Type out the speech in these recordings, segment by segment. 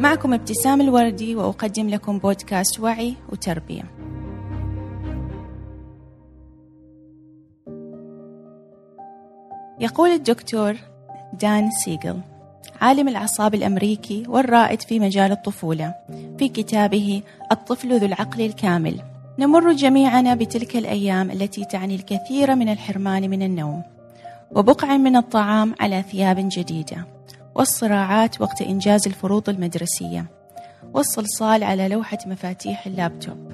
معكم ابتسام الوردي وأقدم لكم بودكاست وعي وتربية. يقول الدكتور دان سيجل عالم الأعصاب الأمريكي والرائد في مجال الطفولة في كتابه الطفل ذو العقل الكامل. نمر جميعنا بتلك الأيام التي تعني الكثير من الحرمان من النوم وبقع من الطعام على ثياب جديدة. والصراعات وقت إنجاز الفروض المدرسية والصلصال على لوحة مفاتيح اللابتوب.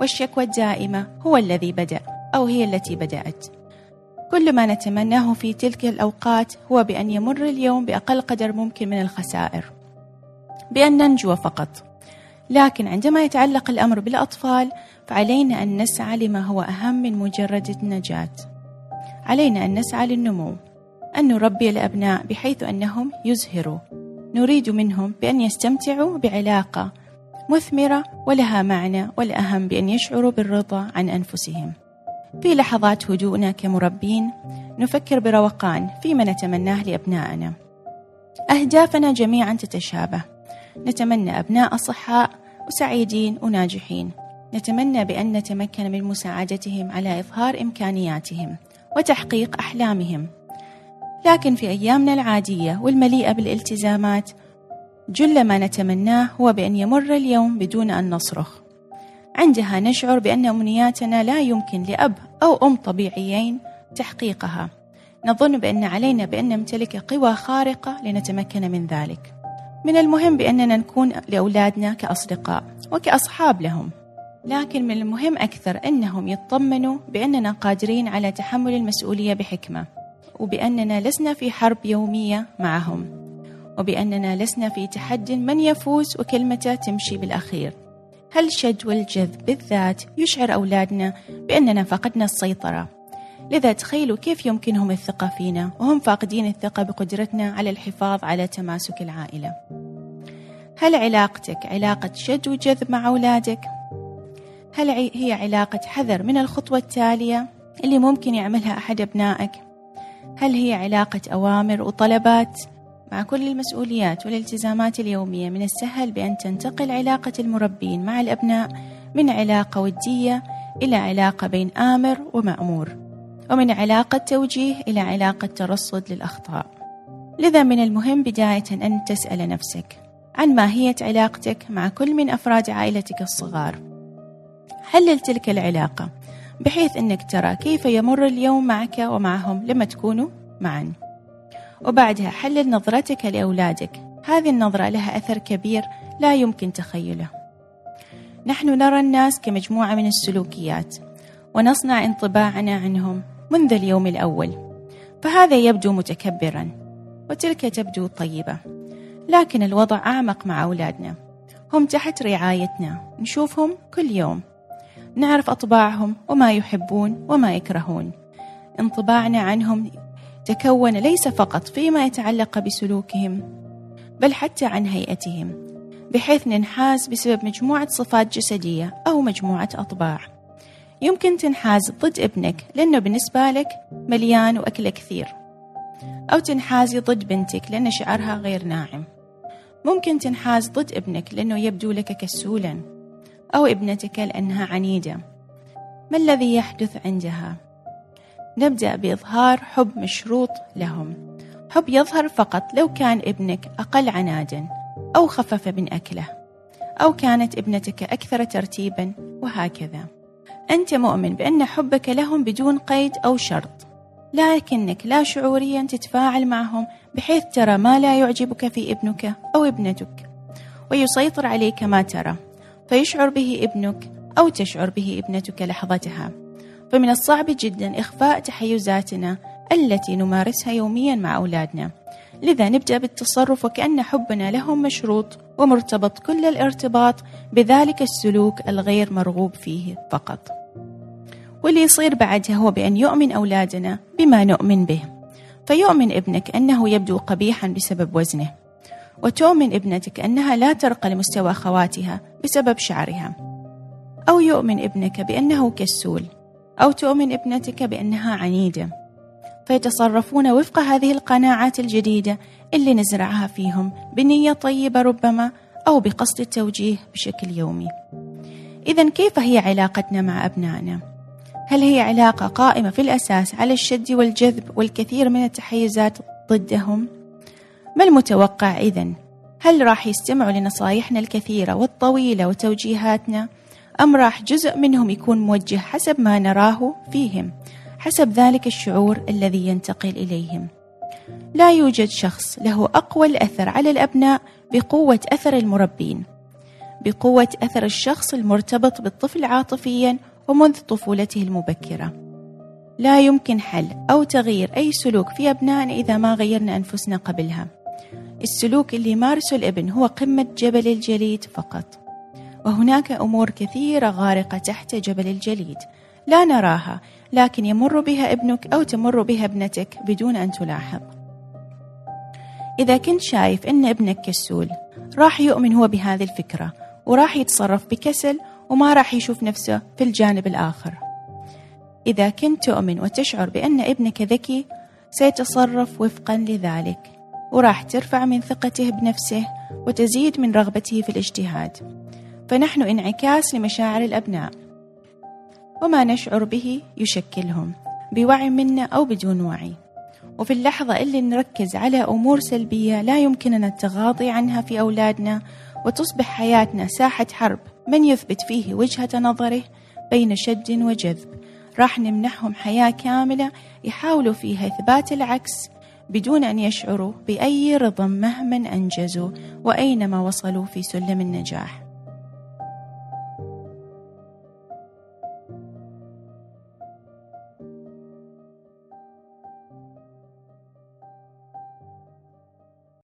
والشكوى الدائمة هو الذي بدأ أو هي التي بدأت. كل ما نتمناه في تلك الأوقات هو بأن يمر اليوم بأقل قدر ممكن من الخسائر. بأن ننجو فقط. لكن عندما يتعلق الأمر بالأطفال فعلينا أن نسعى لما هو أهم من مجرد النجاة. علينا أن نسعى للنمو. أن نربي الأبناء بحيث أنهم يزهروا. نريد منهم بأن يستمتعوا بعلاقة مثمرة ولها معنى والأهم بأن يشعروا بالرضا عن أنفسهم. في لحظات هدوءنا كمربين نفكر بروقان فيما نتمناه لأبنائنا. أهدافنا جميعا تتشابه. نتمنى أبناء أصحاء وسعيدين وناجحين. نتمنى بأن نتمكن من مساعدتهم على إظهار إمكانياتهم وتحقيق أحلامهم. لكن في أيامنا العادية والمليئة بالالتزامات جل ما نتمناه هو بأن يمر اليوم بدون أن نصرخ. عندها نشعر بأن أمنياتنا لا يمكن لأب أو أم طبيعيين تحقيقها. نظن بأن علينا بأن نمتلك قوى خارقة لنتمكن من ذلك. من المهم بأننا نكون لأولادنا كأصدقاء وكأصحاب لهم. لكن من المهم أكثر أنهم يطمنوا بأننا قادرين على تحمل المسؤولية بحكمة. وبأننا لسنا في حرب يومية معهم وبأننا لسنا في تحد من يفوز وكلمته تمشي بالأخير هالشد والجذب بالذات يشعر أولادنا بأننا فقدنا السيطرة لذا تخيلوا كيف يمكنهم الثقة فينا وهم فاقدين الثقة بقدرتنا على الحفاظ على تماسك العائلة هل علاقتك علاقة شد وجذب مع أولادك؟ هل هي علاقة حذر من الخطوة التالية اللي ممكن يعملها أحد أبنائك؟ هل هي علاقة أوامر وطلبات مع كل المسؤوليات والالتزامات اليومية من السهل بأن تنتقل علاقة المربين مع الأبناء من علاقة ودية إلى علاقة بين آمر ومأمور ومن علاقة توجيه إلى علاقة ترصد للأخطاء. لذا من المهم بداية أن تسأل نفسك عن ماهية علاقتك مع كل من أفراد عائلتك الصغار. حلل تلك العلاقة بحيث أنك ترى كيف يمر اليوم معك ومعهم لما تكونوا معا. وبعدها حلل نظرتك لأولادك. هذه النظرة لها أثر كبير لا يمكن تخيله. نحن نرى الناس كمجموعة من السلوكيات ونصنع انطباعنا عنهم منذ اليوم الأول. فهذا يبدو متكبرا وتلك تبدو طيبة. لكن الوضع أعمق مع أولادنا. هم تحت رعايتنا. نشوفهم كل يوم. نعرف أطباعهم وما يحبون وما يكرهون. انطباعنا عنهم تكون ليس فقط فيما يتعلق بسلوكهم بل حتى عن هيئتهم بحيث ننحاز بسبب مجموعة صفات جسدية أو مجموعة أطباع. يمكن تنحاز ضد ابنك لأنه بالنسبة لك مليان وأكله كثير. أو تنحازي ضد بنتك لأن شعرها غير ناعم. ممكن تنحاز ضد ابنك لأنه يبدو لك كسولا. أو ابنتك لأنها عنيدة. ما الذي يحدث عندها؟ نبدأ بإظهار حب مشروط لهم. حب يظهر فقط لو كان ابنك أقل عنادا أو خفف من أكله أو كانت ابنتك أكثر ترتيبا وهكذا. أنت مؤمن بأن حبك لهم بدون قيد أو شرط لكنك لا شعوريا تتفاعل معهم بحيث ترى ما لا يعجبك في ابنك أو ابنتك ويسيطر عليك ما ترى. فيشعر به ابنك أو تشعر به ابنتك لحظتها. فمن الصعب جدا إخفاء تحيزاتنا التي نمارسها يوميا مع أولادنا. لذا نبدأ بالتصرف وكأن حبنا لهم مشروط ومرتبط كل الارتباط بذلك السلوك الغير مرغوب فيه فقط. واللي يصير بعدها هو بأن يؤمن أولادنا بما نؤمن به. فيؤمن ابنك أنه يبدو قبيحا بسبب وزنه. وتؤمن ابنتك أنها لا ترقى لمستوى أخواتها بسبب شعرها أو يؤمن ابنك بأنه كسول أو تؤمن ابنتك بأنها عنيدة فيتصرفون وفق هذه القناعات الجديدة اللي نزرعها فيهم بنية طيبة ربما أو بقصد التوجيه بشكل يومي إذا كيف هي علاقتنا مع أبنائنا؟ هل هي علاقة قائمة في الأساس على الشد والجذب والكثير من التحيزات ضدهم؟ ما المتوقع إذن؟ هل راح يستمعوا لنصايحنا الكثيرة والطويلة وتوجيهاتنا؟ أم راح جزء منهم يكون موجه حسب ما نراه فيهم حسب ذلك الشعور الذي ينتقل إليهم لا يوجد شخص له أقوى الأثر على الأبناء بقوة أثر المربين بقوة أثر الشخص المرتبط بالطفل عاطفيا ومنذ طفولته المبكرة لا يمكن حل أو تغيير أي سلوك في أبنائنا إذا ما غيرنا أنفسنا قبلها السلوك اللي يمارسه الابن هو قمة جبل الجليد فقط. وهناك أمور كثيرة غارقة تحت جبل الجليد. لا نراها لكن يمر بها ابنك أو تمر بها ابنتك بدون أن تلاحظ. إذا كنت شايف أن ابنك كسول راح يؤمن هو بهذه الفكرة وراح يتصرف بكسل وما راح يشوف نفسه في الجانب الآخر. إذا كنت تؤمن وتشعر بأن ابنك ذكي سيتصرف وفقا لذلك. وراح ترفع من ثقته بنفسه وتزيد من رغبته في الاجتهاد. فنحن انعكاس لمشاعر الأبناء. وما نشعر به يشكلهم بوعي منا أو بدون وعي. وفي اللحظة اللي نركز على أمور سلبية لا يمكننا التغاضي عنها في أولادنا وتصبح حياتنا ساحة حرب. من يثبت فيه وجهة نظره بين شد وجذب؟ راح نمنحهم حياة كاملة يحاولوا فيها إثبات العكس بدون أن يشعروا بأي رضا مهما أنجزوا وأينما وصلوا في سلم النجاح.